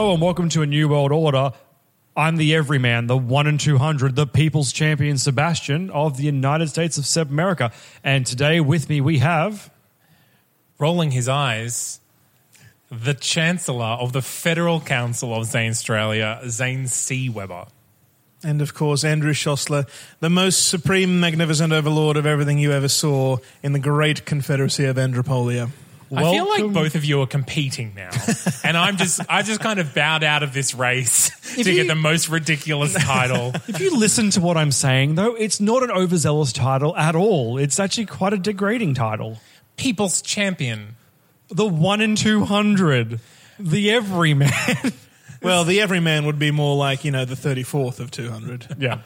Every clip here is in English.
Hello and welcome to a new world order. I'm the everyman, the one in 200, the people's champion Sebastian of the United States of Sebmerica. And today with me we have. rolling his eyes, the Chancellor of the Federal Council of Zanstralia, Zane C. Weber. And of course, Andrew Szosler, the most supreme, magnificent overlord of everything you ever saw in the great Confederacy of Andropolia. I feel like both of you are competing now, and I'm just I just kind of bowed out of this race to you- get the most ridiculous title. If you listen to what I'm saying, though, it's not an overzealous title at all. It's actually quite a degrading title. People's champion. The one in 200, the everyman. Well, the everyman would be more like, you know, the 34th of 200. yeah.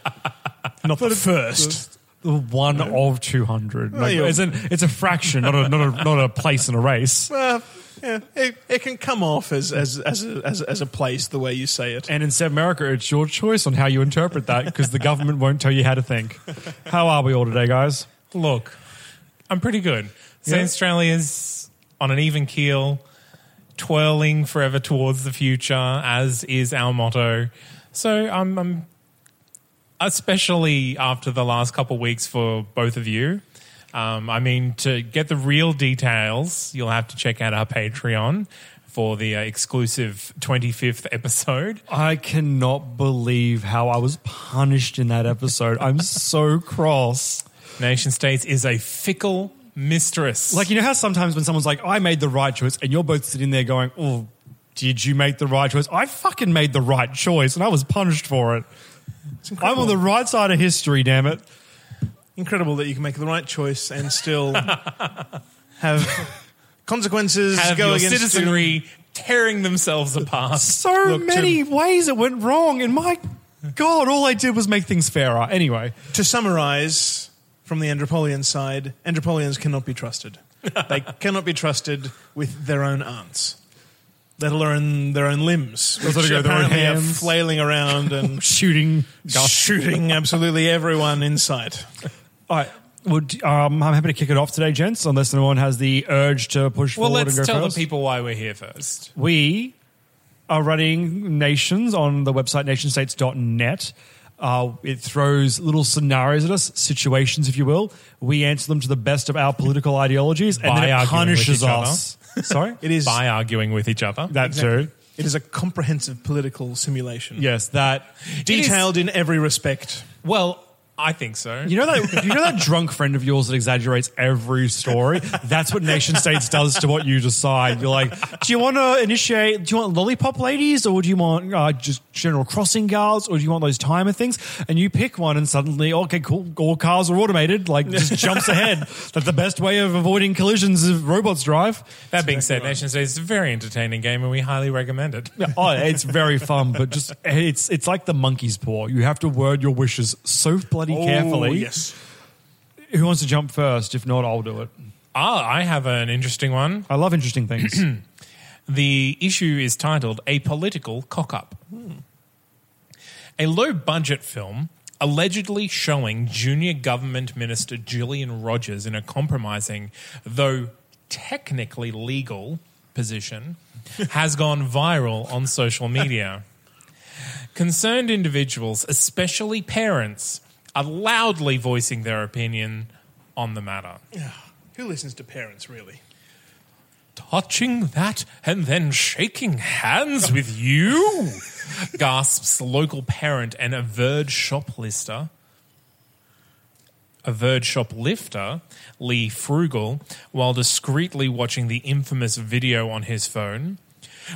Not the first. The one of 200. Like, you're- it's, an, it's a fraction, not a, not, a, not a place in a race. Well, yeah, it, it can come off as, as, as, a, as, as a place the way you say it. And in Sebmerica, it's your choice on how you interpret that because the government won't tell you how to think. How are we all today, guys? Look, I'm pretty good. Zane Yeah. Australia's on an even keel, twirling forever towards the future, as is our motto. So I'm, I'm especially after the last couple of weeks for both of you. Um, I mean, to get the real details, you'll have to check out our Patreon for the uh, exclusive 25th episode. I cannot believe how I was punished in that episode. I'm so cross. Nation States is a fickle mistress. Like, you know how sometimes when someone's like, I made the right choice, and you're both sitting there going, Oh, did you make the right choice? I fucking made the right choice, and I was punished for it. I'm on the right side of history, damn it. Incredible that you can make the right choice and still have consequences have go your against you. citizenry tearing themselves apart. So Look, many ways it went wrong, and my God, all I did was make things fairer. Anyway, To summarize from the Andropolian side, Andropolians cannot be trusted. they cannot be trusted with their own aunts, let alone their own limbs, which are their own apparently are flailing around and shooting. shooting absolutely everyone in sight. All right. Would, um, I'm happy to kick it off today, gents, unless anyone has the urge to push Well, forward Well, let's tell first. the people why we're here first. We are running Nations on the website nationstates.net. Uh, it throws little scenarios at us, situations, if you will. We answer them to the best of our political ideologies, and By then it punishes us. Sorry? It is By arguing with each other. that too. It is a comprehensive political simulation, Yes, that. detailed in every respect. well, I think so. You know that you know that drunk friend of yours that exaggerates every story. That's what nation states does to what you decide. You're like, do you want to initiate? Do you want lollipop ladies, or do you want uh, just general crossing guards, or do you want those timer things? And you pick one, and suddenly, okay, cool, all cars are automated. Like, just jumps ahead. That's the best way of avoiding collisions if robots drive. that being said, Nation states is a very entertaining game and we highly recommend it. Yeah, oh, it's very fun, but just it's it's like the monkey's paw. You have to word your wishes so bloody carefully. Oh, yes. Who wants to jump first? If not, I'll do it. Ah, I have an interesting one. I love interesting things. The issue is titled A Political Cock Up. A low budget film allegedly showing junior government minister Julian Rogers in a compromising, though technically legal, position has gone viral on social media. Concerned individuals, especially parents, are loudly voicing their opinion on the matter. Who listens to parents, really? touching that and then shaking hands with you? gasps local parent and averred shoplifter. Averred shoplifter Lee Frugal while discreetly watching the infamous video on his phone.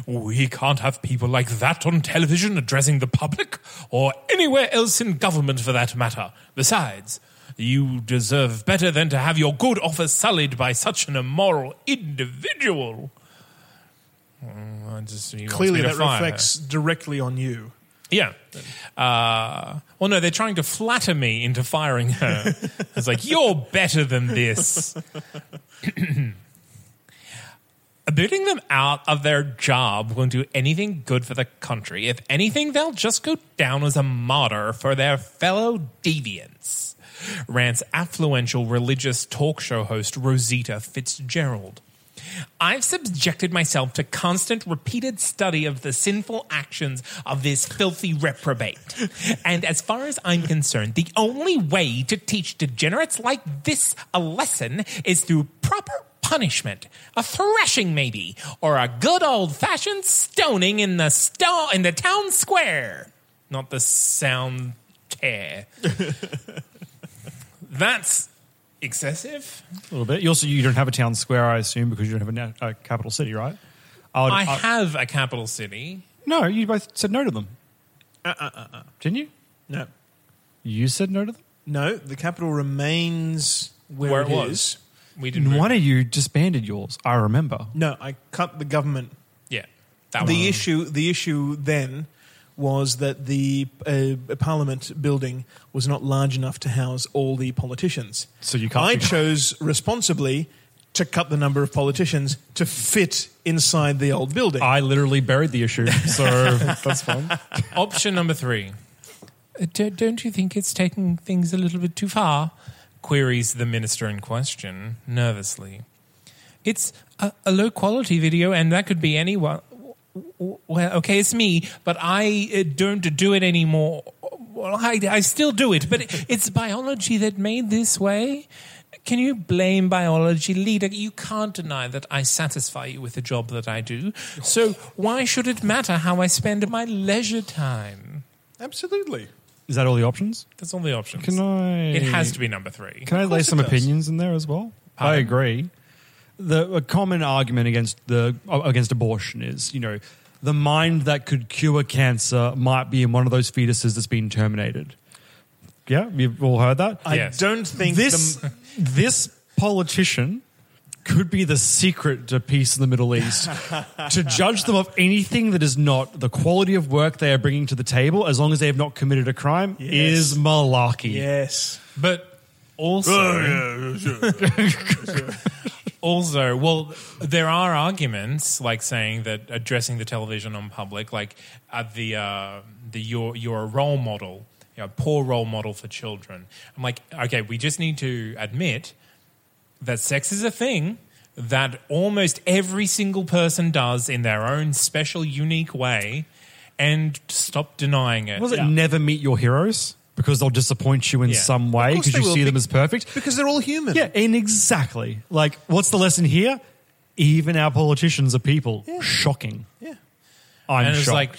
We can't have people like that on television addressing the public or anywhere else in government for that matter. Besides, you deserve better than to have your good office sullied by such an immoral individual. Mm, just- Clearly, that fire her. reflects directly on you. Yeah. Uh, well, no, they're trying to flatter me into firing her. It's like, you're better than this. Booting them out of their job won't do anything good for the country. If anything, they'll just go down as a martyr for their fellow deviants. Rants affluential religious talk show host Rosita Fitzgerald. I've subjected myself to constant, repeated study of the sinful actions of this filthy reprobate. And as far as I'm concerned, the only way to teach degenerates like this a lesson is through proper punishment. A thrashing, maybe, or a good old fashioned stoning in the sto- in the town square. Not the sound tear. That's excessive. A little bit. You also you don't have a town square, I assume, because you don't have a, na- a capital city, right? I, would- I I- have a capital city. no, you both said no to them. Uh, uh, uh, uh. Didn't you? No. You said no to them. No, the capital remains where, Where it it was. Is. We didn't. One of you disbanded yours. I remember. No, I cut the government. Yeah. That The one. issue, the issue then was that the uh, Parliament building was not large enough to house all the politicians. So you cut I the- chose responsibly to cut the number of politicians to fit inside the old building. I literally buried the issue, so that's fine. Option number three. "Uh, d- Don't you think it's taking things a little bit too far? Queries the minister in question nervously. It's a, a low quality video, and that could be anyone. Well, okay, it's me, but I uh, don't do it anymore. Well, I, I still do it, but it's biology that made this way. Can you blame biology, leader? You can't deny that I satisfy you with the job that I do. So why should it matter how I spend my leisure time? Absolutely. Is that all the options? That's all the options. Can I? It has to be number three. Can I lay some opinions in there as well? I Pardon? agree. The a common argument against the uh, against abortion is, you know, the mind that could cure cancer might be in one of those fetuses that's been terminated. Yeah, you've all heard that. I Yes. don't think this the, this politician could be the secret to peace in the Middle East. to judge them of anything that is not the quality of work they are bringing to the table, as long as they have not committed a crime, Yes. is malarkey. yes. But also, also, well, there are arguments like saying that addressing the television on public, like at the uh, the you're you're a role model, you know, poor role model for children. I'm like, okay, we just need to admit that sex is a thing that almost every single person does in their own special, unique way, and stop denying it. Was it never meet your heroes? Because they'll disappoint you in Yeah. some way course because they you will, see them be- as perfect. Because they're all human. Yeah, and exactly. Like, what's the lesson here? Even our politicians are people. Shocking. Yeah. I'm and it's shocked. like,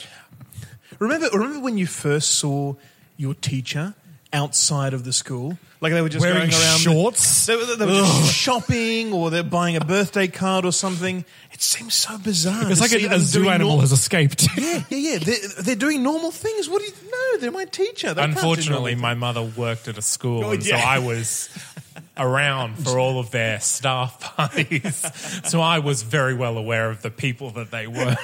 Remember, remember when you first saw your teacher outside of the school? Like they were just Wearing going around shorts? They were, they were just shopping, or they're buying a birthday card or something. It seems so bizarre. it's like a, a zoo animal has escaped. Yeah, yeah, yeah. They're, they're doing normal things. What do you know? They're my teacher. They can't do unfortunately, my mother worked at a school, Oh, and so yeah. I was around for all of their staff parties. so I was very well aware of the people that they were.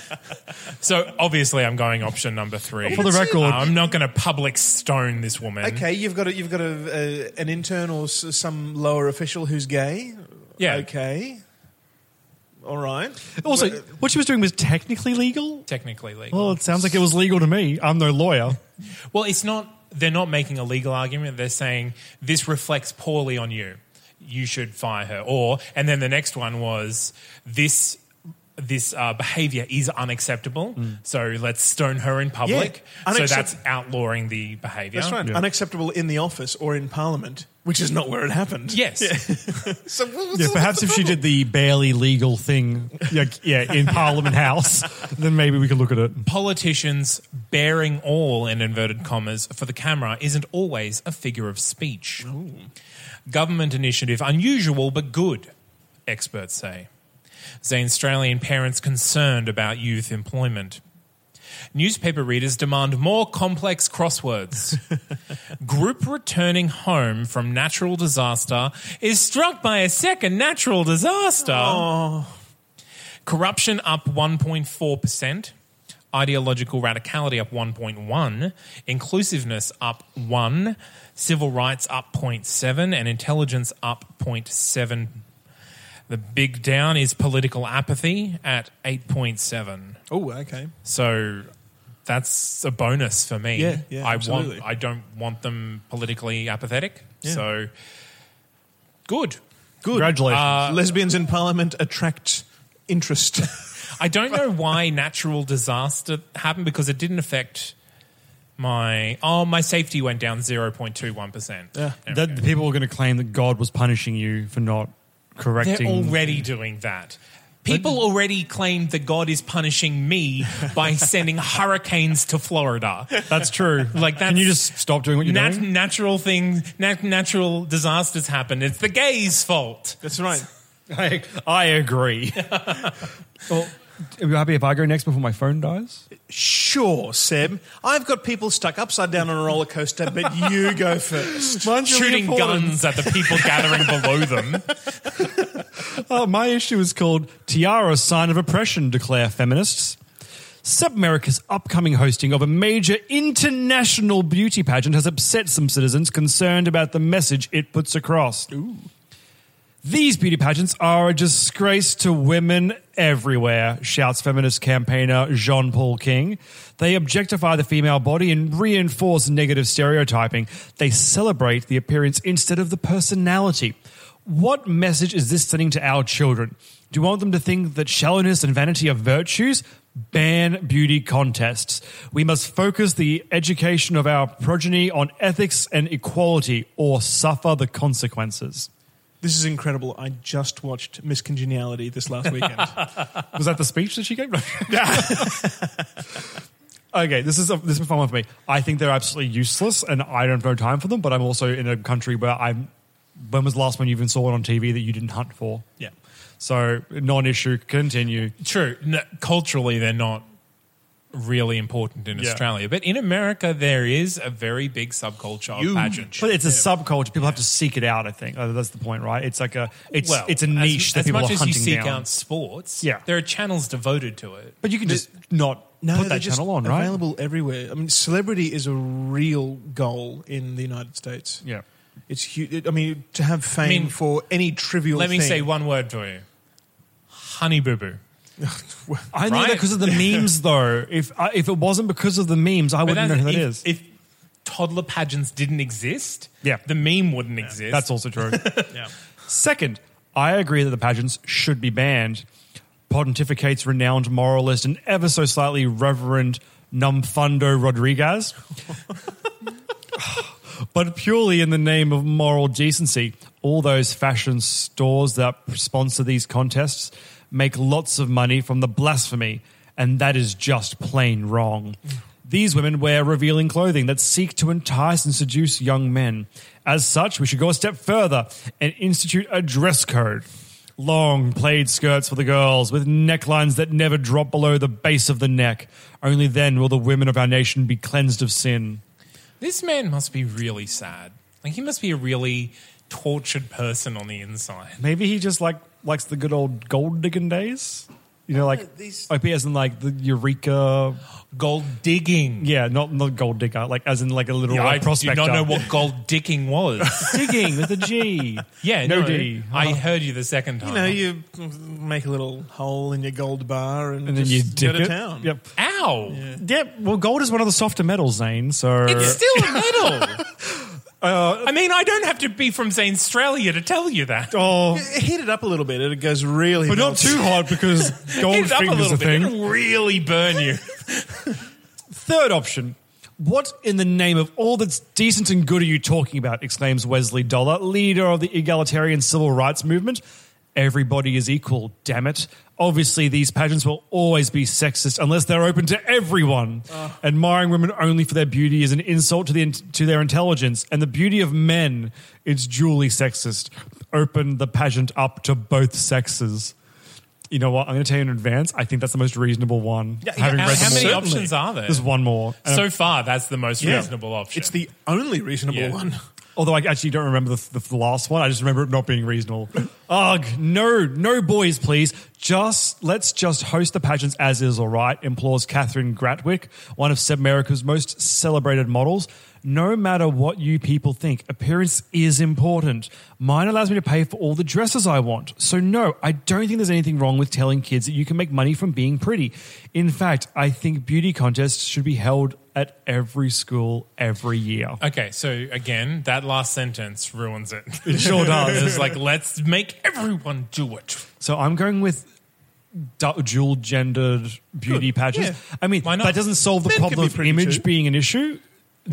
so obviously, I'm going option number three. For the record- I'm not going to public stone this woman. Okay, you've got a, you've got a, a, an intern or s- some lower official who's gay. Yeah. Okay. All right. also, Well, uh, what she was doing was technically legal. Technically legal. Well, it sounds like it was legal to me. I'm no lawyer. Well, it's not. They're not making a legal argument. They're saying this reflects poorly on you. You should fire her. Or and then the next one was this. This uh, behavior is unacceptable, so let's stone her in public. Yeah. So that's outlawing the behavior. That's right. Unacceptable in the office or in Parliament Which is not where it happened. Yes. So what was Yeah, the- perhaps if she did the barely legal thing, like, yeah, in Parliament House, then maybe we could look at it. Politicians bearing all in inverted commas for the camera isn't always a figure of speech. Oh. Government initiative unusual but good, experts say. Zanstralian parents concerned about youth employment. Newspaper readers demand more complex crosswords. Group returning home from natural disaster is struck by a second natural disaster. Corruption up 1.4%. Ideological radicality up 1.1. Inclusiveness up 1. Civil rights up 0.7. And intelligence up 0.7. The big down is political apathy at 8.7. Oh, okay. So that's a bonus for me. Yeah, yeah, I absolutely. want I don't want them politically apathetic. Yeah. So good. Good. Congratulations. Uh, Lesbians in Parliament attract interest. I don't know why natural disaster happened because it didn't affect my oh my safety went down 0.21%. Yeah. That the people were going to claim that God was punishing you for not They're already doing that. People already claim that God is punishing me by sending hurricanes to Florida. That's true. Like, that. can you just stop doing what you're Nat- doing? natural things, nat- natural disasters happen. It's the gays' fault. That's right. I, I agree. well, are you happy if I go next before my phone dies? Sure, Seb. I've got people stuck upside down on a roller coaster, but you go first. Shooting guns at the people gathering below them. Oh, my issue is called Tiara Sign of Oppression, declare feminists. Sebmerica's upcoming hosting of a major international beauty pageant has upset some citizens concerned about the message it puts across. These beauty pageants are a disgrace to women everywhere, shouts feminist campaigner Jean Paul King. They objectify the female body and reinforce negative stereotyping. They celebrate the appearance instead of the personality. What message is this sending to our children? Do you want them to think that shallowness and vanity are virtues? Ban beauty contests. We must focus the education of our progeny on ethics and equality or suffer the consequences. This is incredible. I just watched Miss Congeniality this last weekend. Was that the speech that she gave? okay, this is a, this is a fun one for me. I think they're absolutely useless, and I don't have no time for them. But I'm also in a country where I'm. When was the last one you even saw one on TV that you didn't hunt for? yeah. So non-issue. Continue. True. No, culturally, they're not really important in Yeah. Australia. But in America, there is a very big subculture of pageant. But it's a subculture. People have to seek it out. I think Uh, that's the point, right? It's like a it's well, it's a niche as, that as people much are as you hunting seek down. out sports, Yeah. there are channels devoted to it. but you can just not No, put they're that just channel on, right? Available everywhere. I mean, celebrity is a real goal in the United States. Yeah. It's huge. I mean, to have fame mean, for any trivial Let me thing. say one word for you: Honey Boo Boo. I know Right? that because of the memes, though. If I, if it wasn't because of the memes, I wouldn't know who that if, is. If toddler pageants didn't exist, Yeah. the meme wouldn't exist. That's also true. Yeah. Second, I agree that the pageants should be banned. Pontificates renowned moralist and ever so slightly reverend Numfundo Rodriguez. but purely in the name of moral decency. All those fashion stores that sponsor these contests make lots of money from the blasphemy, and that is just plain wrong. These women wear revealing clothing that seek to entice and seduce young men. As such, we should go a step further and institute a dress code. Long plaid skirts for the girls with necklines that never drop below the base of the neck. Only then will the women of our nation be cleansed of sin. This man must be really sad. Like he must be a really tortured person on the inside. Maybe he just like likes the good old gold digging days. You know, like these- like as in like the Eureka. Gold digging. Yeah, not not gold digger. Like as in like a little Yeah, like, I do prospector. not know what gold digging was. digging with a G. yeah, no, no, D. I heard you the second time. You know, you make a little hole in your gold bar and, and then just you go to it. town. Yep. Ow! Yep. Well, gold is one of the softer metals, Zane. So It's still a metal. Uh, I mean, I don't have to be from Zanstralia to tell you that. oh, Heat it up a little bit. It goes really, but not too hot because gold Heat it up a little a bit. thing. It'll really burn you. Third option. What in the name of all that's decent and good are you talking about? exclaims Wesley Dollar, leader of the egalitarian civil rights movement. Everybody is equal, damn it. Obviously, these pageants will always be sexist unless they're open to everyone. Ah. Admiring women only for their beauty is an insult to, the, to their intelligence, and the beauty of men is duly sexist. Open the pageant up to both sexes. You know what? I'm going to tell you in advance. I think that's the most reasonable one. Yeah, Having yeah, How, read how many all. options are there? There's one more. And So far, that's the most Yeah. reasonable option. It's the only reasonable Yeah. one. Although I actually don't remember the, the, last one, I just remember it not being reasonable. Ugh, no, no boys, please. Just let's just host the pageants as is, all right. Implores Catherine Gratwick, one of Sebmerica's most celebrated models. No matter what you people think, appearance is important. Mine allows me to pay for all the dresses I want. So no, I don't think there's anything wrong with telling kids that you can make money from being pretty. In fact, I think beauty contests should be held at every school every year. Okay, so again, that last sentence ruins it. It sure does. it's like, let's make everyone do it. So I'm going with du- dual gendered beauty pageants. Yeah. I mean, Why not? that doesn't solve the Men can problem be of pretty image too. being an issue.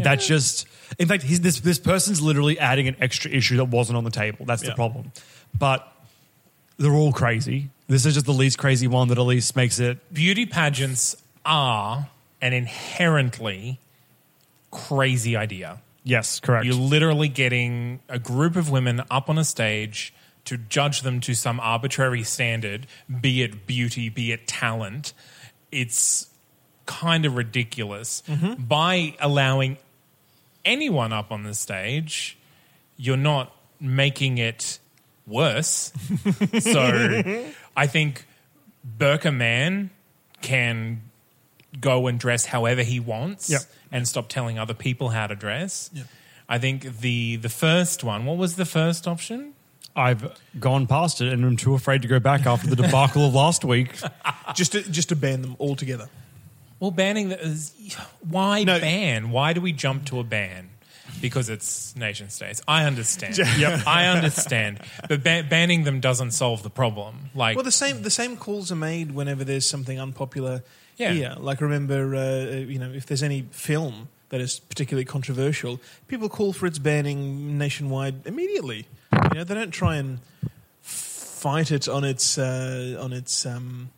That's just, in fact, he's, this this person's literally adding an extra issue that wasn't on the table. That's the Yeah. problem. But they're all crazy. This is just the least crazy one that at least makes it. Beauty pageants are an inherently crazy idea. Yes, correct. You're literally getting a group of women up on a stage to judge them to some arbitrary standard, be it beauty, be it talent. It's kind of ridiculous. Mm-hmm. By allowing anyone up on the stage, you're not making it worse. so I think Burka Man can go and dress however he wants Yep. and stop telling other people how to dress. I think the the first one, what was the first option? I've gone past it and I'm too afraid to go back after the debacle of last week. Just to, just to ban them altogether. Well, banning the is- why No. ban? Why do we jump to a ban? Because it's nation states. I understand. yep, I understand. But ba- banning them doesn't solve the problem. Like, Well, the same the same calls are made whenever there's something unpopular Yeah. here. Like remember, uh, you know, if there's any film that is particularly controversial, people call for its banning nationwide immediately. You know, they don't try and fight it on its uh, on its um,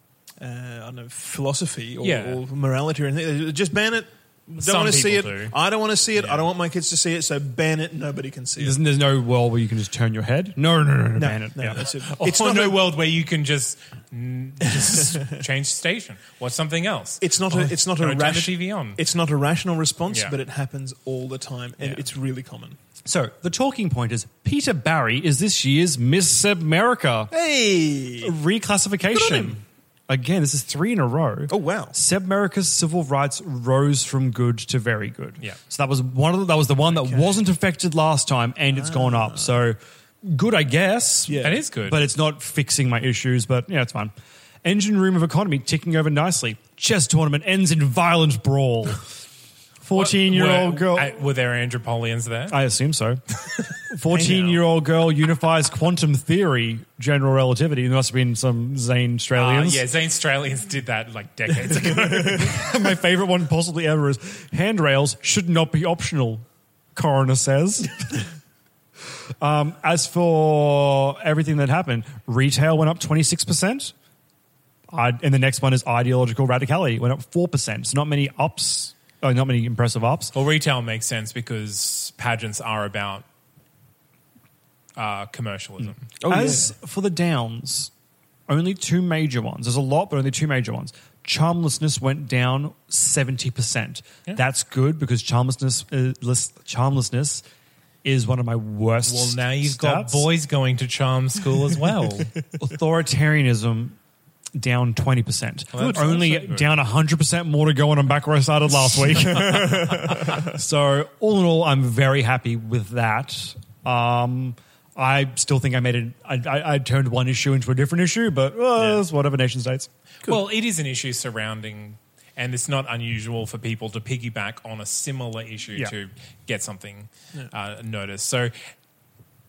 uh, I don't know philosophy or, Yeah. or morality or anything. Just ban it. Don't Some want to see it. people do. I don't want to see it. I don't want my kids to see it. So ban it. Nobody can see There's, it. there's no world where you can just turn your head. No, no, no, no, No, ban it. no, Yeah. that's it. Or It's not no a- world where you can just, mm, just change station, watch something else. It's not a. It's not a Don't turn the rational. TV on. It's not a rational response, Yeah. but it happens all the time, and Yeah. it's really common. So the talking point is Peter Barry is this year's Miss America Hey, Good on reclassification. Again, this is three in a row. Oh, wow. Sebmerica's civil rights rose from good to very good. Yeah. So that was one of the, that was the one that wasn't affected last time, and it's gone up. Ah. So good, I guess. Yeah. That is good. But it's not fixing my issues. But yeah, it's fine. Engine room of economy ticking over nicely. Chess tournament ends in violent brawl. Fourteen year old Were- girl. uh, Were there andropolians there? I assume so. 14 year old girl unifies quantum theory, general relativity. There must have been some Zane Uh, Australians. yeah, Zanstralians did that like decades ago. My favorite one possibly ever is handrails should not be optional, coroner says. um, as for everything that happened, retail went up 26%. I, and the next one is ideological radicality, went up 4%. So not many ups, oh, not many impressive ups. well, retail makes sense because pageants are about uh, commercialism. Oh, As for the downs, only two major ones. There's a lot, but only two major ones. Charmlessness went down 70%. That's good because charmlessness, uh, lis- charmlessness is one of my worst. Well, now you've got stats. boys going to charm school as well. Authoritarianism down 20%. Well, that's only also good. down 100% more to go, on back where I started last week. so, all in all, I'm very happy with that. Um, I still think I made it. I, I, I turned one issue into a different issue, but uh, it's whatever nation states. well, it is an issue surrounding, and it's not unusual for people to piggyback on a similar issue Yeah. to get something uh, noticed. So,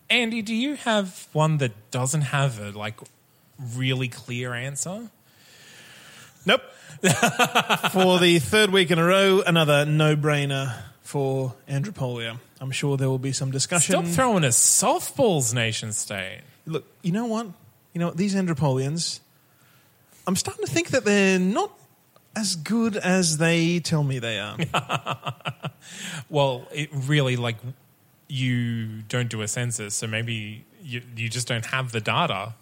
Andy, do you have one that doesn't have a like really clear answer? Nope. for the third week in a row, another no-brainer for Andropolia. I'm sure there will be some discussion. Stop throwing us softballs, nation state. Look, you know what? You know what? These Andropolians, I'm starting to think that they're not as good as they tell me they are. Well, it really like you don't do a census, so maybe you, you just don't have the data.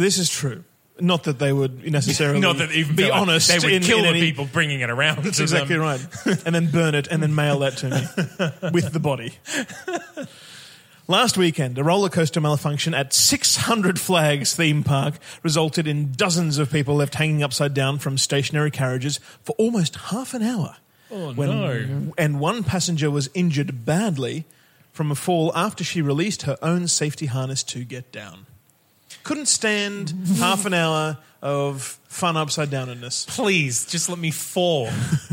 This is true. Not that they would necessarily Not that even be like honest. they would in, kill in the any- people bringing it around. That's to exactly them. right. And then burn it and then mail that to me with the body. Last weekend, a roller coaster malfunction at 600 Flags theme park resulted in dozens of people left hanging upside down from stationary carriages for almost half an hour. Oh, no. And one passenger was injured badly from a fall after she released her own safety harness to get down. Couldn't stand half an hour of fun upside downness. Please, just let me fall.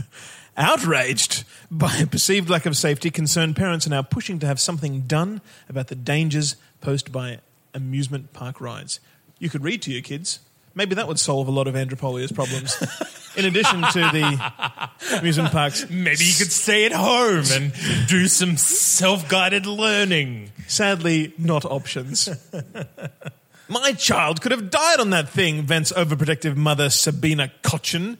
Outraged by a perceived lack of safety, concerned parents are now pushing to have something done about the dangers posed by amusement park rides. You could read to your kids. Maybe that would solve a lot of Andropolia's problems. In addition to the amusement parks, Maybe you could stay at home and do some self guided learning. sadly not options. My child could have died on that thing, vents overprotective mother Sabina Cochin.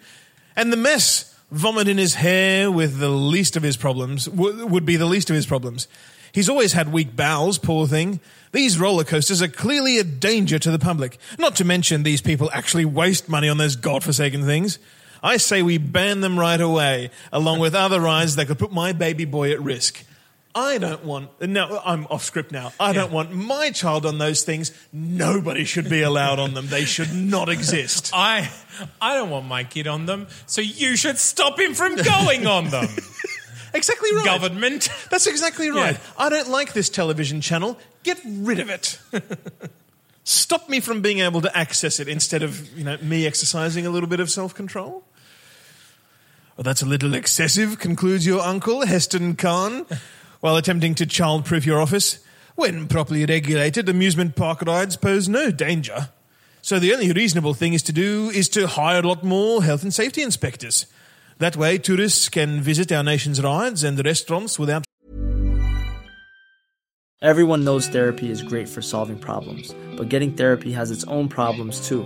And the mess, vomit in his hair with the least of his problems, w- would be the least of his problems. He's always had weak bowels, poor thing. These roller coasters are clearly a danger to the public. Not to mention these people actually waste money on those godforsaken things. I say we ban them right away, along with other rides that could put my baby boy at risk. I don't want. No, I'm off script now. I don't want my child on those things. Nobody should be allowed on them. They should not exist. I I don't want my kid on them, so you should stop him from going on them. Exactly right. Government. That's exactly right. Yeah. I don't like this television channel. Get rid of it. Stop me from being able to access it instead of you know me exercising a little bit of self control. Well, that's a little excessive, concludes your uncle, Heston Khan, while attempting to childproof your office. When properly regulated, amusement park rides pose no danger. So the only reasonable thing is to do is to hire a lot more health and safety inspectors. That way, tourists can visit our nation's rides and the restaurants without Everyone knows therapy is great for solving problems, but getting therapy has its own problems too,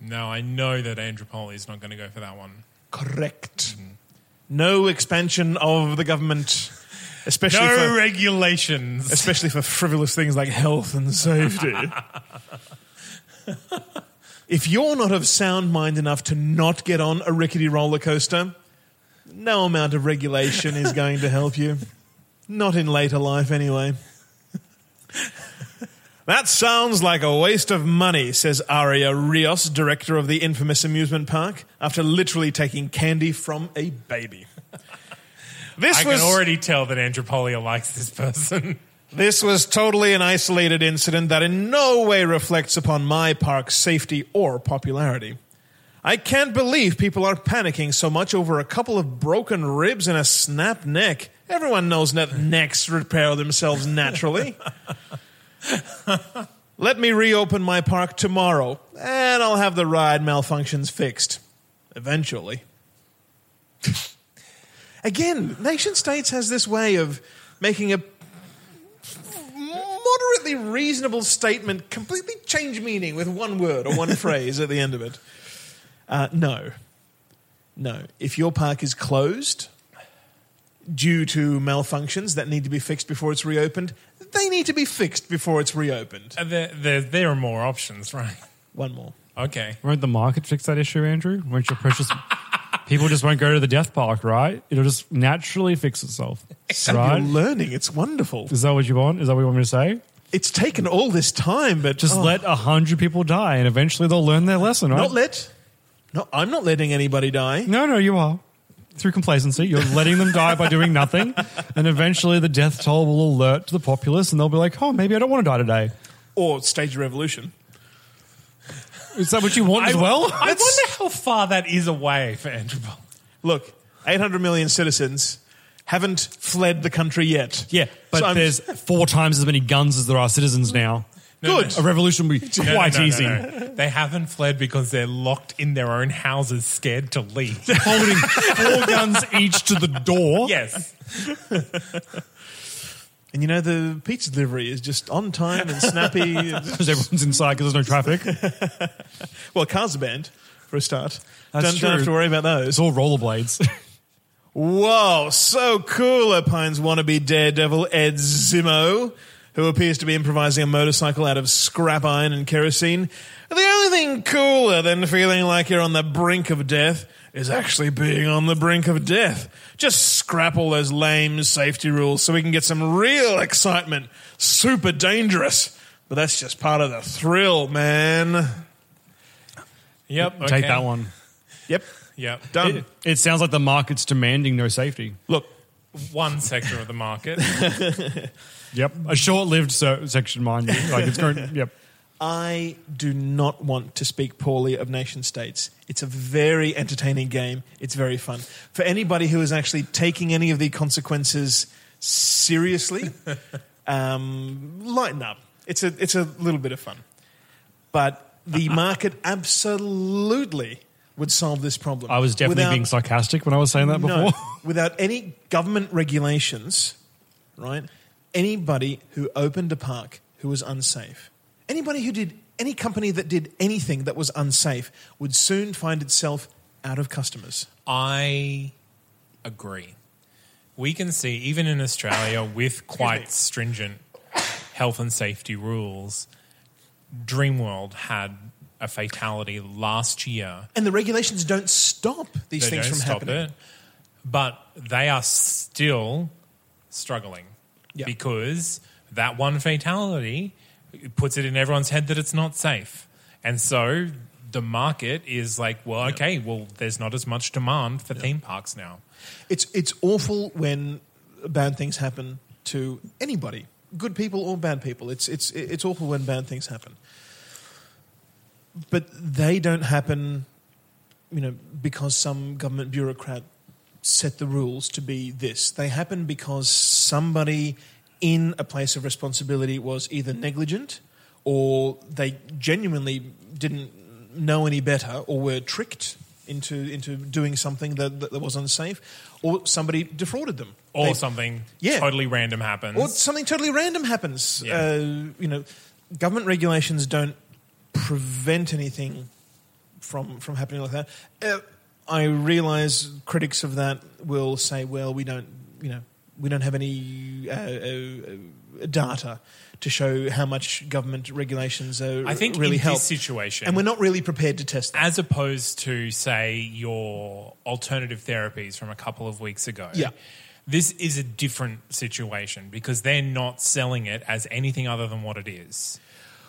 No, I know that Andropolia is not going to go for that one. Correct. No expansion of the government, especially No for regulations. especially for frivolous things like health and safety. if you're not of sound mind enough to not get on a rickety roller coaster, no amount of regulation is going to help you. Not in later life, anyway. That sounds like a waste of money, says Aria Rios, director of the infamous amusement park, after literally taking candy from a baby. This I was can already tell that Andropolia likes this person. this was totally an isolated incident that in no way reflects upon my park's safety or popularity. I can't believe people are panicking so much over a couple of broken ribs and a snapped neck. Everyone knows that necks repair themselves naturally. Let me reopen my park tomorrow, and I'll have the ride malfunctions fixed. Eventually. Again, nation states has this way of making a moderately reasonable statement completely change meaning with one word or one phrase at the end of it. Uh, no. No. If your park is closed due to malfunctions that need to be fixed before it's reopened, they need to be fixed before it's reopened. Uh, There, there, there are more options, right? One more. Okay. Won't the market fix that issue, Andrew? Won't your precious people just won't go to the death park, right? It'll just naturally fix itself, And right? you're learning. It's wonderful. Is that what you want? Is that what you want me to say? It's taken all this time, but Just oh, let a hundred people die, and eventually they'll learn their lesson, right? not let. No, I'm not letting anybody die. no, no, you are. Through complacency. You're letting them die by doing nothing, and eventually the death toll will alert to the populace, and they'll be like, "Oh, maybe I don't want to die today." Or stage a revolution. Is that what you want as well? I wonder how far that is away for Andropolia. Look, 800 million citizens haven't fled the country yet. Yeah, but So I'm- there's four times as many guns as there are citizens now. Good. A revolution would be No, no, quite no, no, easy. no. They haven't fled because they're locked in their own houses, scared to leave. Holding four guns each to the door. yes. And you know, the pizza delivery is just on time and snappy. Because everyone's inside because there's no traffic. well, cars are banned for a start. That's don't, don't have to worry about those. It's all rollerblades. Whoa, so cool, Opine's wannabe daredevil Ed Zimmo, who appears to be improvising a motorcycle out of scrap iron and kerosene. The only thing cooler than feeling like you're on the brink of death is actually being on the brink of death. Just scrap all those lame safety rules so we can get some real excitement. Super dangerous. But that's just part of the thrill, man. Yep. Take okay. that one. Yep, Yep. done. It, it sounds like the market's demanding no safety. Look, One sector of the market. Yep. A short-lived so- section, mind you. Like it's going. Yep. I do not want to speak poorly of nation states. It's a very entertaining game. It's very fun. For anybody who is actually taking any of the consequences seriously, um, lighten up. It's a, it's a little bit of fun. But the market absolutely would solve this problem. I was definitely Without- being sarcastic when I was saying that before. no, without any government regulations, right? Anybody who opened a park who was unsafe, anybody who did any company that did anything that was unsafe would soon find itself out of customers. I agree. We can see, even in Australia, with quite stringent health and safety rules, Dreamworld had a fatality last year. And the regulations don't stop these They things don't from stop happening. it, but they are still struggling Yeah. because that one fatality puts it in everyone's head that it's not safe, and so the market is like, well, okay, well, there's not as much demand for theme parks now. It's it's awful when bad things happen to anybody, good people or bad people. It's it's it's awful when bad things happen. But they don't happen, you know, because some government bureaucrat set the rules to be this. They happen because somebody in a place of responsibility was either negligent or they genuinely didn't know any better or were tricked into into doing something that, that was unsafe or somebody defrauded them Or They- something Yeah. totally random happens. or something totally random happens. Yeah. Uh, you know, government regulations don't prevent anything from from happening like that. Uh, I realize critics of that will say, "Well, we don't, you know, we don't have any uh, uh, data to show how much government regulations are I think really in help." this situation, and we're not really prepared to test that. as opposed to say your alternative therapies from a couple of weeks ago. Yeah. This is a different situation because they're not selling it as anything other than what it is.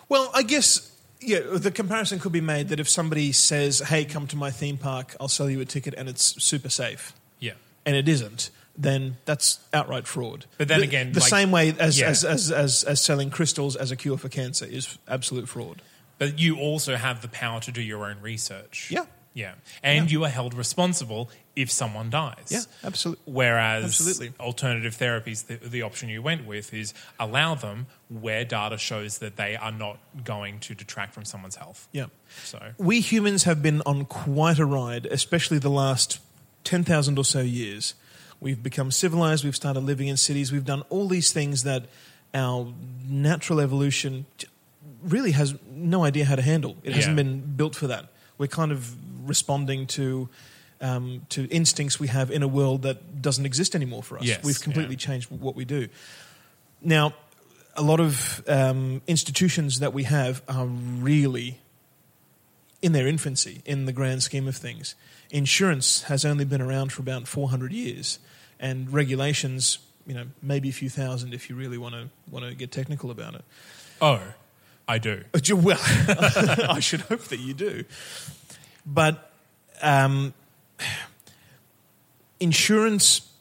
Well, I guess yeah, the comparison could be made that if somebody says, "Hey, come to my theme park, I'll sell you a ticket," and it's super safe, Yeah. and it isn't, then that's outright fraud. But then The- again, the like- same way as, Yeah. as, as, as, as selling crystals as a cure for cancer is absolute fraud. But you also have the power to do your own research. Yeah. Yeah. And you are held responsible if someone dies. Yeah, absolute- Whereas absolutely. alternative therapies, the, the option you went with is allow them where data shows that they are not going to detract from someone's health. Yeah. So We humans have been on quite a ride, especially the last 10,000 or so years. We've become civilized, we've started living in cities, we've done all these things that our natural evolution really has no idea how to handle. It hasn't been built for that. We're kind of responding to. Um, to instincts we have in a world that doesn't exist anymore for us. Yes, We've completely yeah. changed what we do. Now, a lot of um, institutions that we have are really in their infancy in the grand scheme of things. Insurance has only been around for about 400 years, and regulations, you know, maybe a few thousand if you really want to want to get technical about it. Oh, I do. Well, I should hope that you do. But um, insurance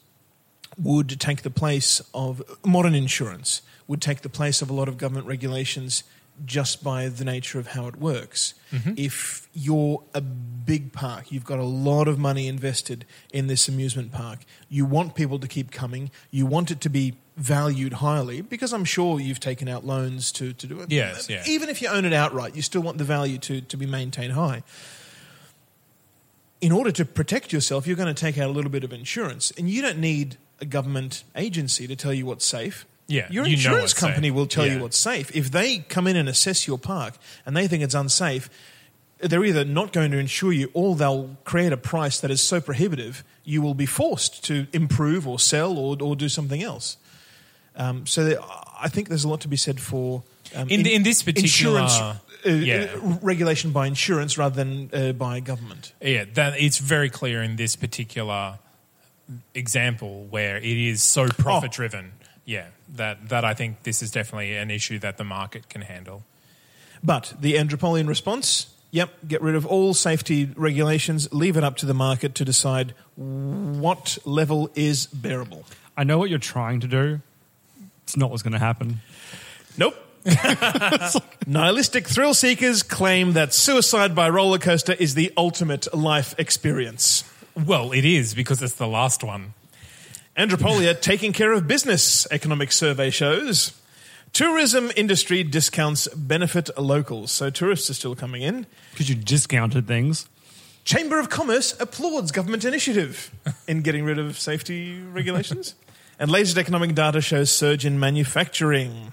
would take the place of modern insurance would take the place of a lot of government regulations just by the nature of how it works. If you're a big park, you've got a lot of money invested in this amusement park, you want people to keep coming, you want it to be valued highly, because I'm sure you've taken out loans to, to do it. Yes, yeah. Even if you own it outright, you still want the value to, to be maintained high in order to protect yourself, you're going to take out a little bit of insurance, and you don't need a government agency to tell you what's safe. Yeah, your you insurance company safe. will tell Yeah. you what's safe. If they come in and assess your park and they think it's unsafe, they're either not going to insure you or they'll create a price that is so prohibitive you will be forced to improve or sell or, or do something else. Um, so there, I think there's a lot to be said for um, In- in this particular- insurance uh, yeah. uh, regulation by insurance rather than uh, by government. Yeah, that it's very clear in this particular example where it is so profit driven. Yeah, that that I think this is definitely an issue that the market can handle. But the Andropolian response yep, get rid of all safety regulations, leave it up to the market to decide what level is bearable. I know what you're trying to do. It's not what's going to happen. Nope. Nihilistic thrill seekers claim that suicide by roller coaster is the ultimate life experience. Well, it is because it's the last one. Andropolia taking care of business, economic survey shows. Tourism industry discounts benefit locals, so tourists are still coming in. Because you discounted things. Chamber of Commerce applauds government initiative in getting rid of safety regulations. and latest economic data shows surge in manufacturing.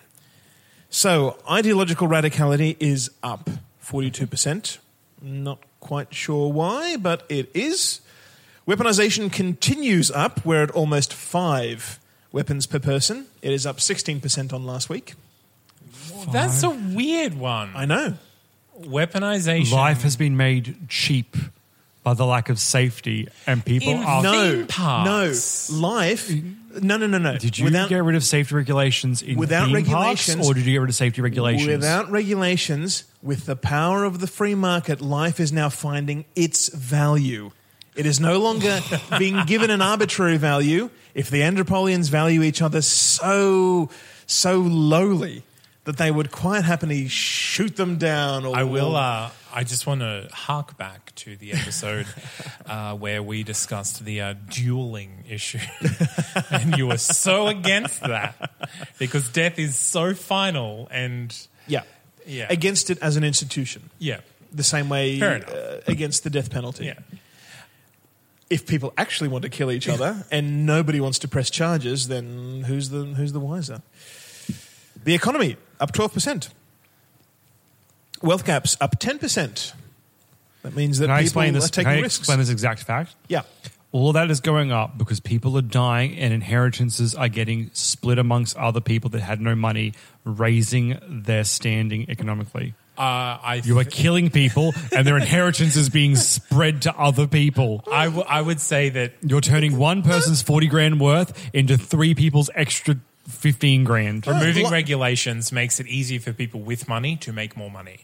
So, ideological radicality is up 42%. Not quite sure why, but it is. Weaponization continues up. We're at almost five weapons per person. It is up 16% on last week. That's a weird one. I know. Weaponization. Life has been made cheap by the lack of safety, and people In are. No, Theme parks. no. Life. No, no, no, no. Did you Without- get rid of safety regulations in Without theme regulations- parks, or did you get rid of safety regulations? Without regulations, with the power of the free market, life is now finding its value. It is no longer being given an arbitrary value. If the Andropolians value each other so, so lowly that they would quite happily shoot them down. Or, I will. Uh, I just want to hark back to the episode uh, where we discussed the uh, dueling issue, and you were so against that because death is so final, and yeah, Yeah. against it as an institution. yeah, The same way uh, against the death penalty. yeah. If people actually want to kill each other and nobody wants to press charges, then who's the who's the wiser? The economy up twelve percent. Wealth gaps up ten percent. That means that Can I people explain this? are taking Can I risks. explain this exact fact? Yeah, All of that is going up because people are dying and inheritances are getting split amongst other people that had no money, raising their standing economically. Uh, I You are killing people and their inheritance is being spread to other people. I, w- I would say that You're turning one person's 40 grand worth into three people's extra 15 grand. removing regulations makes it easier for people with money to make more money.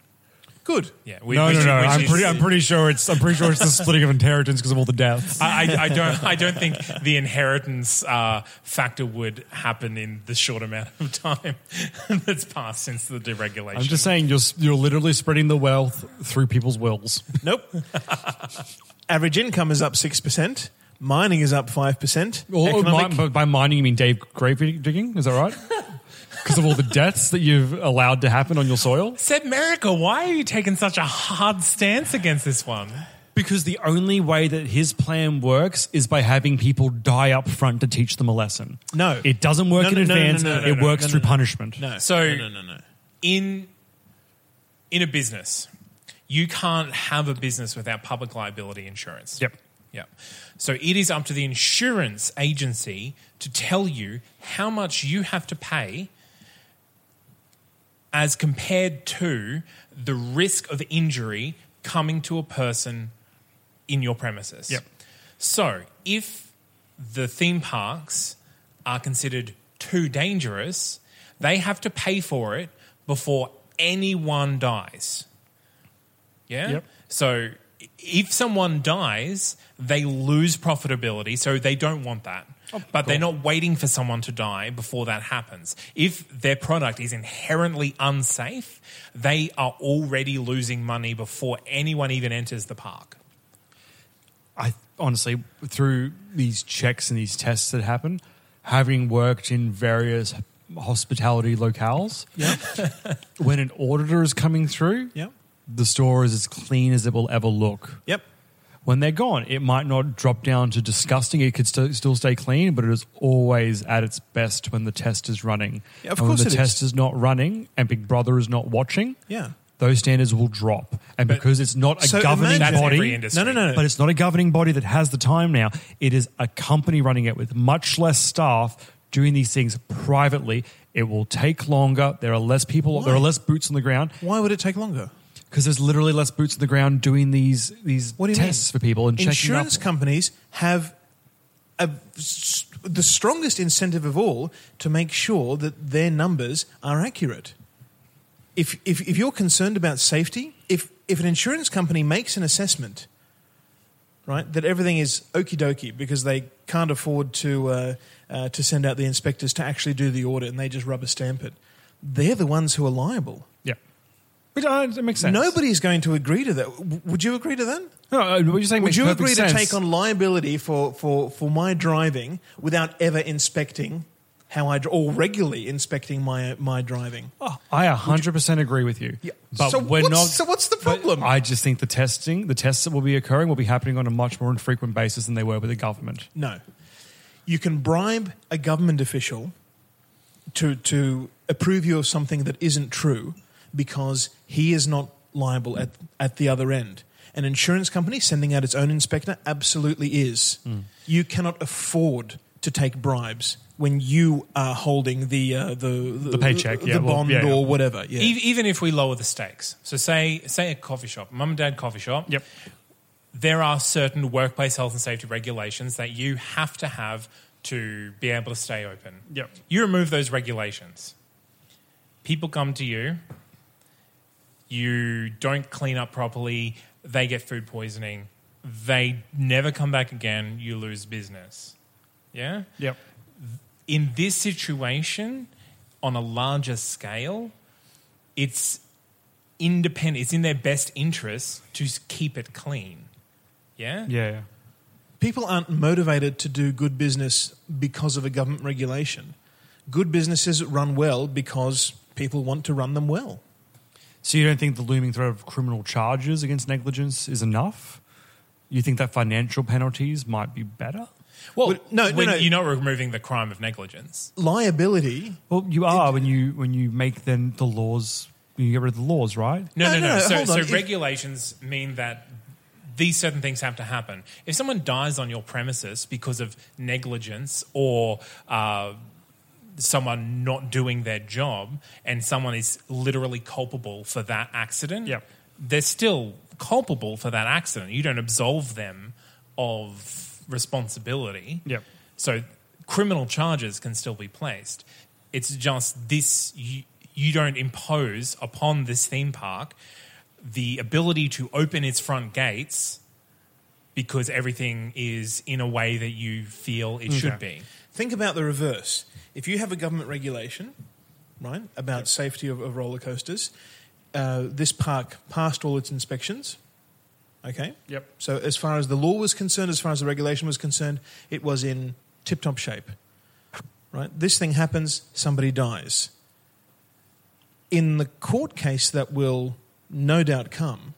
Good. Yeah, we- No, which no, is- no. I'm is- pretty, I'm pretty sure it's. I'm pretty sure it's the splitting of inheritance because of all the deaths. I, I, I don't. I don't think the inheritance uh, factor would happen in the short amount of time that's passed since the deregulation. I'm just saying you're you're literally spreading the wealth through people's wills. Nope. Average income is up six percent. Mining is up five percent. Or, mi- but by mining, you mean Dave grave digging? Is that right? Because of all the deaths that you've allowed to happen on your soil. Sebmerica, why are you taking such a hard stance against this one? Because the only way that his plan works is by having people die up front to teach them a lesson. No. it doesn't work No, in no, no, no, advance. no, no, it no, works no, through no, no. punishment. no. So- no, no, no, no. In in a business, you can't have a business without public liability insurance. Yep. Yep. So it is up to the insurance agency to tell you how much you have to pay as compared to the risk of injury coming to a person in your premises. Yep. So if the theme parks are considered too dangerous, they have to pay for it before anyone dies. Yeah? Yep. So if someone dies, they lose profitability, so they don't want that. But they're not waiting for someone to die before that happens. If their product is inherently unsafe, they are already losing money before anyone even enters the park. I honestly, through these checks and these tests that happen, having worked in various hospitality locales, Yeah. when an auditor is coming through, Yep. the store is as clean as it will ever look. Yep. When they're gone, it might not drop down to disgusting. It could st- still stay clean, but it is always at its best when the test is running. Yeah, of and course when the is. test is not running and Big Brother is not watching, Yeah. those standards will drop. And because it's not a So governing body, every industry. No, no, no. but it's not a governing body that has the time now. It is a company running it with much less staff doing these things privately. It will take longer. There are less people. There are less boots on the ground Why would it take longer? Because there's literally less boots on the ground doing these these What do you tests mean? for people and checking Insurance companies have a, the strongest incentive of all to make sure that their numbers are accurate. If, if, if you're concerned about safety, if, if an insurance company makes an assessment, right, that everything is okie dokie because they can't afford to, uh, uh, to send out the inspectors to actually do the audit and they just rubber stamp it, they're the ones who are liable. yeah, which uh, it makes sense. Nobody's going to agree to that. W- Would you agree to that? No, uh, what you're saying Would makes you perfect agree sense. to take on liability for, for, for my driving without ever inspecting how I dr- or regularly inspecting my my driving? Oh, I 100% agree with you. But So we're what's- not. so what's the but problem? I just think the testing, the tests that will be occurring, will be happening on a much more infrequent basis than they were with the government. No, you can bribe a government official to to approve you of something that isn't true because he is not liable at at the other end. An insurance company sending out its own inspector absolutely is. Hmm. You cannot afford to take bribes when you are holding the uh, the, The paycheck, the yeah, well, bond yeah, yeah. or whatever. Yeah. E- Even if we lower the stakes, so say say a coffee shop, mum and dad coffee shop. Yep. There are certain workplace health and safety regulations that you have to have to be able to stay open. Yep. You remove those regulations. People come to you. You don't clean up properly. They get food poisoning. They never come back again. You lose business. Yeah? Yep. in this situation on a larger scale, it's independent. It's in their best interest to keep it clean. Yeah. Yeah. yeah. People aren't motivated to do good business because of a government regulation. Good businesses run well because people want to run them well. So you don't think the looming threat of criminal charges against negligence is enough? You think that financial penalties might be better? Well, Well, no, no, when no. You're not removing the crime of negligence. Liability Well, you are when you when you make then the laws. You get rid of the laws, right? No, No, no, no. no, no, So, so. If- regulations mean that these certain things have to happen. If someone dies on your premises because of negligence or uh, someone not doing their job, and someone is literally culpable for that accident, Yep. they're still culpable for that accident. You don't absolve them of responsibility. Yep. So criminal charges can still be placed. It's just this you, you don't impose upon this theme park the ability to open its front gates because everything is in a way that you feel it should be. Think about the reverse. If you have a government regulation, right, about safety of, of roller coasters, uh, this park passed all its inspections. Okay. Yep. So as far as the law was concerned, as far as the regulation was concerned, it was in tip-top shape. Right. This thing happens. Somebody dies. In the court case that will no doubt come,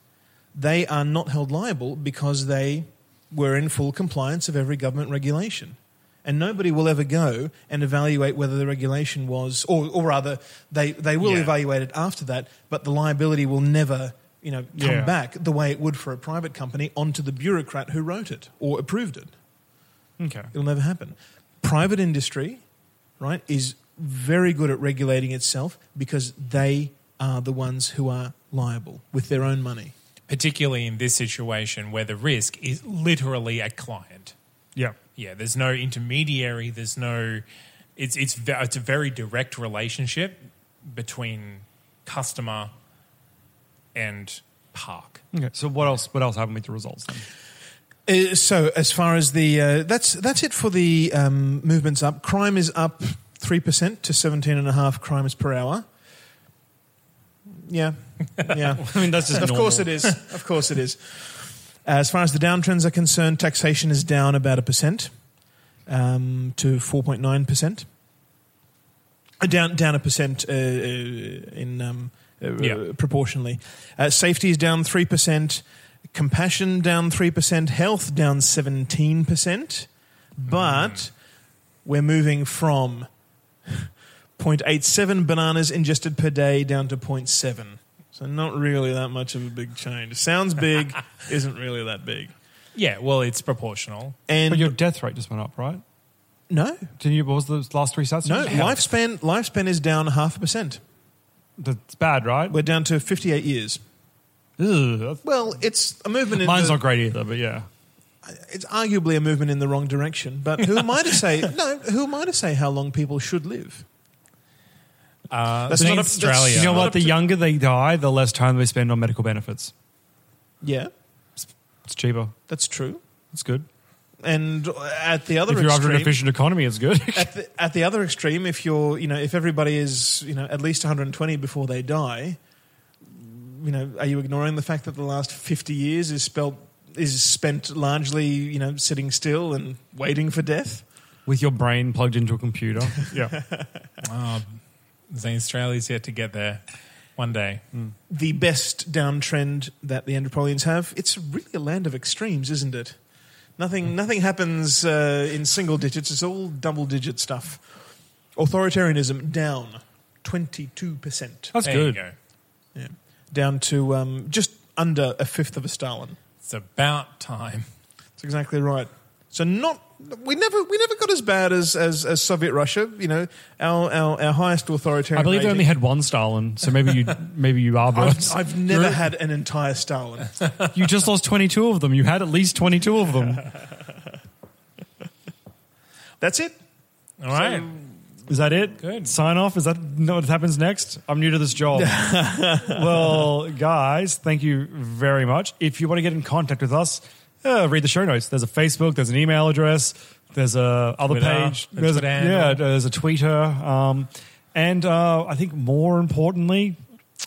they are not held liable because they were in full compliance of every government regulation. And nobody will ever go and evaluate whether the regulation was, or, or rather, they, they will Yeah. evaluate it after that, but the liability will never, you know, come Yeah. back the way it would for a private company onto the bureaucrat who wrote it or approved it. Okay. It'll never happen. Private industry, right, is very good at regulating itself because they are the ones who are liable with their own money. Particularly in this situation where the risk is literally a client. Yeah. Yeah, there's no intermediary. There's no. It's it's it's a very direct relationship between customer and park. Okay, so what else? What else happened with the results then? Uh, so as far as the uh, that's that's it for the um, movements up. Crime is up three percent to seventeen and a half crimes per hour. Yeah, yeah. I mean, that's just of normal. course it is. Of course it is. As far as the downtrends are concerned, taxation is down about a percent um, to four point nine percent. Uh, Down down a percent uh, uh, in um, uh, Yeah. proportionally. Uh, safety is down three percent. Compassion down three percent. Health down seventeen percent. But we're moving from 0.87 bananas ingested per day down to 0.7. So not really that much of a big change. Sounds big, isn't really that big. Yeah, well, it's proportional. And But your death rate just went up, right? no, Didn't you? What was the last three stats? no, lifespan lifespan is down half a percent. That's bad, right? We're down to 58 years. Ugh, Well, it's a movement in mine's the, not great either, but yeah. it's arguably a movement in the wrong direction. But who am I to say? No, who am I to say how long people should live? Uh, That's in not up- that's- Australia. You know what? The younger they die, the less time they spend on medical benefits. Yeah, It's cheaper. that's true. It's good. And at the other If you're after an extreme, efficient economy, it's good. at the, at the other extreme, if you're, you know, if everybody is, you know, at least 120 before they die, you know, are you ignoring the fact that the last 50 years is spelt is spent largely, you know, sitting still and waiting for death? With your brain plugged into a computer. yeah. Zane Australia's yet to get there one day. The best downtrend that the Andropolians have, it's really a land of extremes, isn't it? Nothing, nothing happens uh, in single digits. It's all double digit stuff. Authoritarianism down 22%. That's there good. you go. Yeah. Down to um, just under a fifth of a Stalin. It's about time. That's exactly right. So not we never we never got as bad as as, as Soviet Russia. You know, our our, our highest authoritarian. I believe they only had one Stalin, so maybe you maybe you are I've, worse. I've never had an entire Stalin. You just lost 22 of them. You had at least 22 of them. That's it. All right. Is that it? Good. Sign off. Is that what happens next? I'm new to this job. well, guys, thank you very much. If you want to get in contact with us, uh, read the show notes. There's a Facebook. There's an email address. There's a other Twitter, page. a There's Twitter a, yeah. There's a Twitter. Um, and uh, I think more importantly,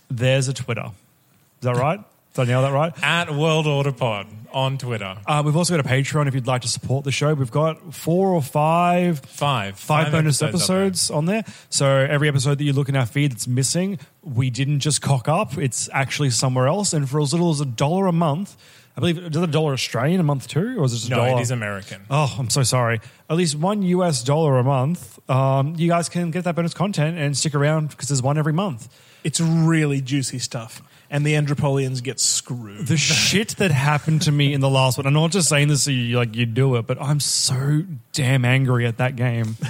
there's a Twitter. Is that right? Did I nail that right? At World Order Pod on Twitter. Uh, we've also got a Patreon if you'd like to support the show. We've got four or five Five. five, bonus episodes episodes, on there. So every episode that you look in our feed that's missing, we didn't just cock up. It's actually somewhere else. And for as little as a dollar a month, I believe, is it a dollar Australian a month too? Or is it just a. No, dollar? it is American. Oh, I'm so sorry. At least one US dollar a month. Um, you guys can get that bonus content and stick around because there's one every month. It's really juicy stuff, and the Andropolians get screwed. The shit that happened to me in the last one. I'm not just saying this so you like you do it, but I'm so damn angry at that game.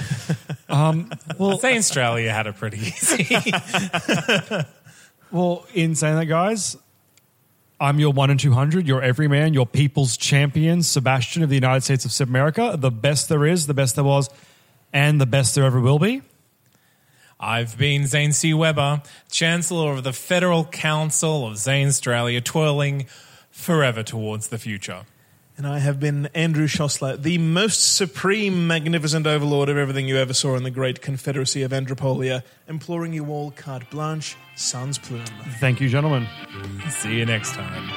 Um, well, Zanstralia had a pretty easy. Well, in saying that, guys, I'm your one in 200, your everyman, your people's champion, Sebastian of the United States of Sebmerica, the best there is, the best there was, and the best there ever will be. I've been Zane C. Weber, Chancellor of the Federal Council of Zanstralia, twirling forever towards the future. And I have been Andrew Szosler, the most supreme, magnificent overlord of everything you ever saw in the great Confederacy of Andropolia, imploring you all carte blanche, sans plume. Thank you, gentlemen. See you next time.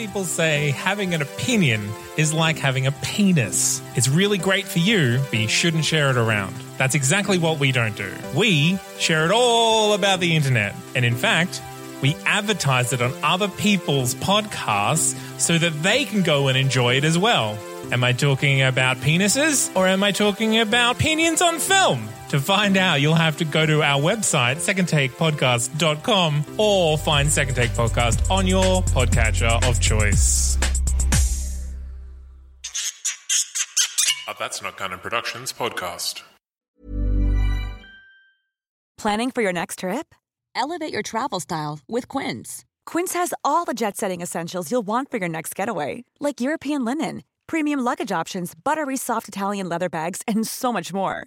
People say having an opinion is like having a penis. It's really great for you, but you shouldn't share it around. That's exactly what we don't do. We share it all about the internet. And in fact, we advertise it on other people's podcasts so that they can go and enjoy it as well. Am I talking about penises or am I talking about opinions on film? To find out, you'll have to go to our website, secondtakepodcast.com, or find Second Take Podcast on your podcatcher of choice. A That's Not Canon Productions podcast. Planning for your next trip? Elevate your travel style with Quince. Quince has all the jet setting essentials you'll want for your next getaway, like European linen, premium luggage options, buttery soft Italian leather bags, and so much more.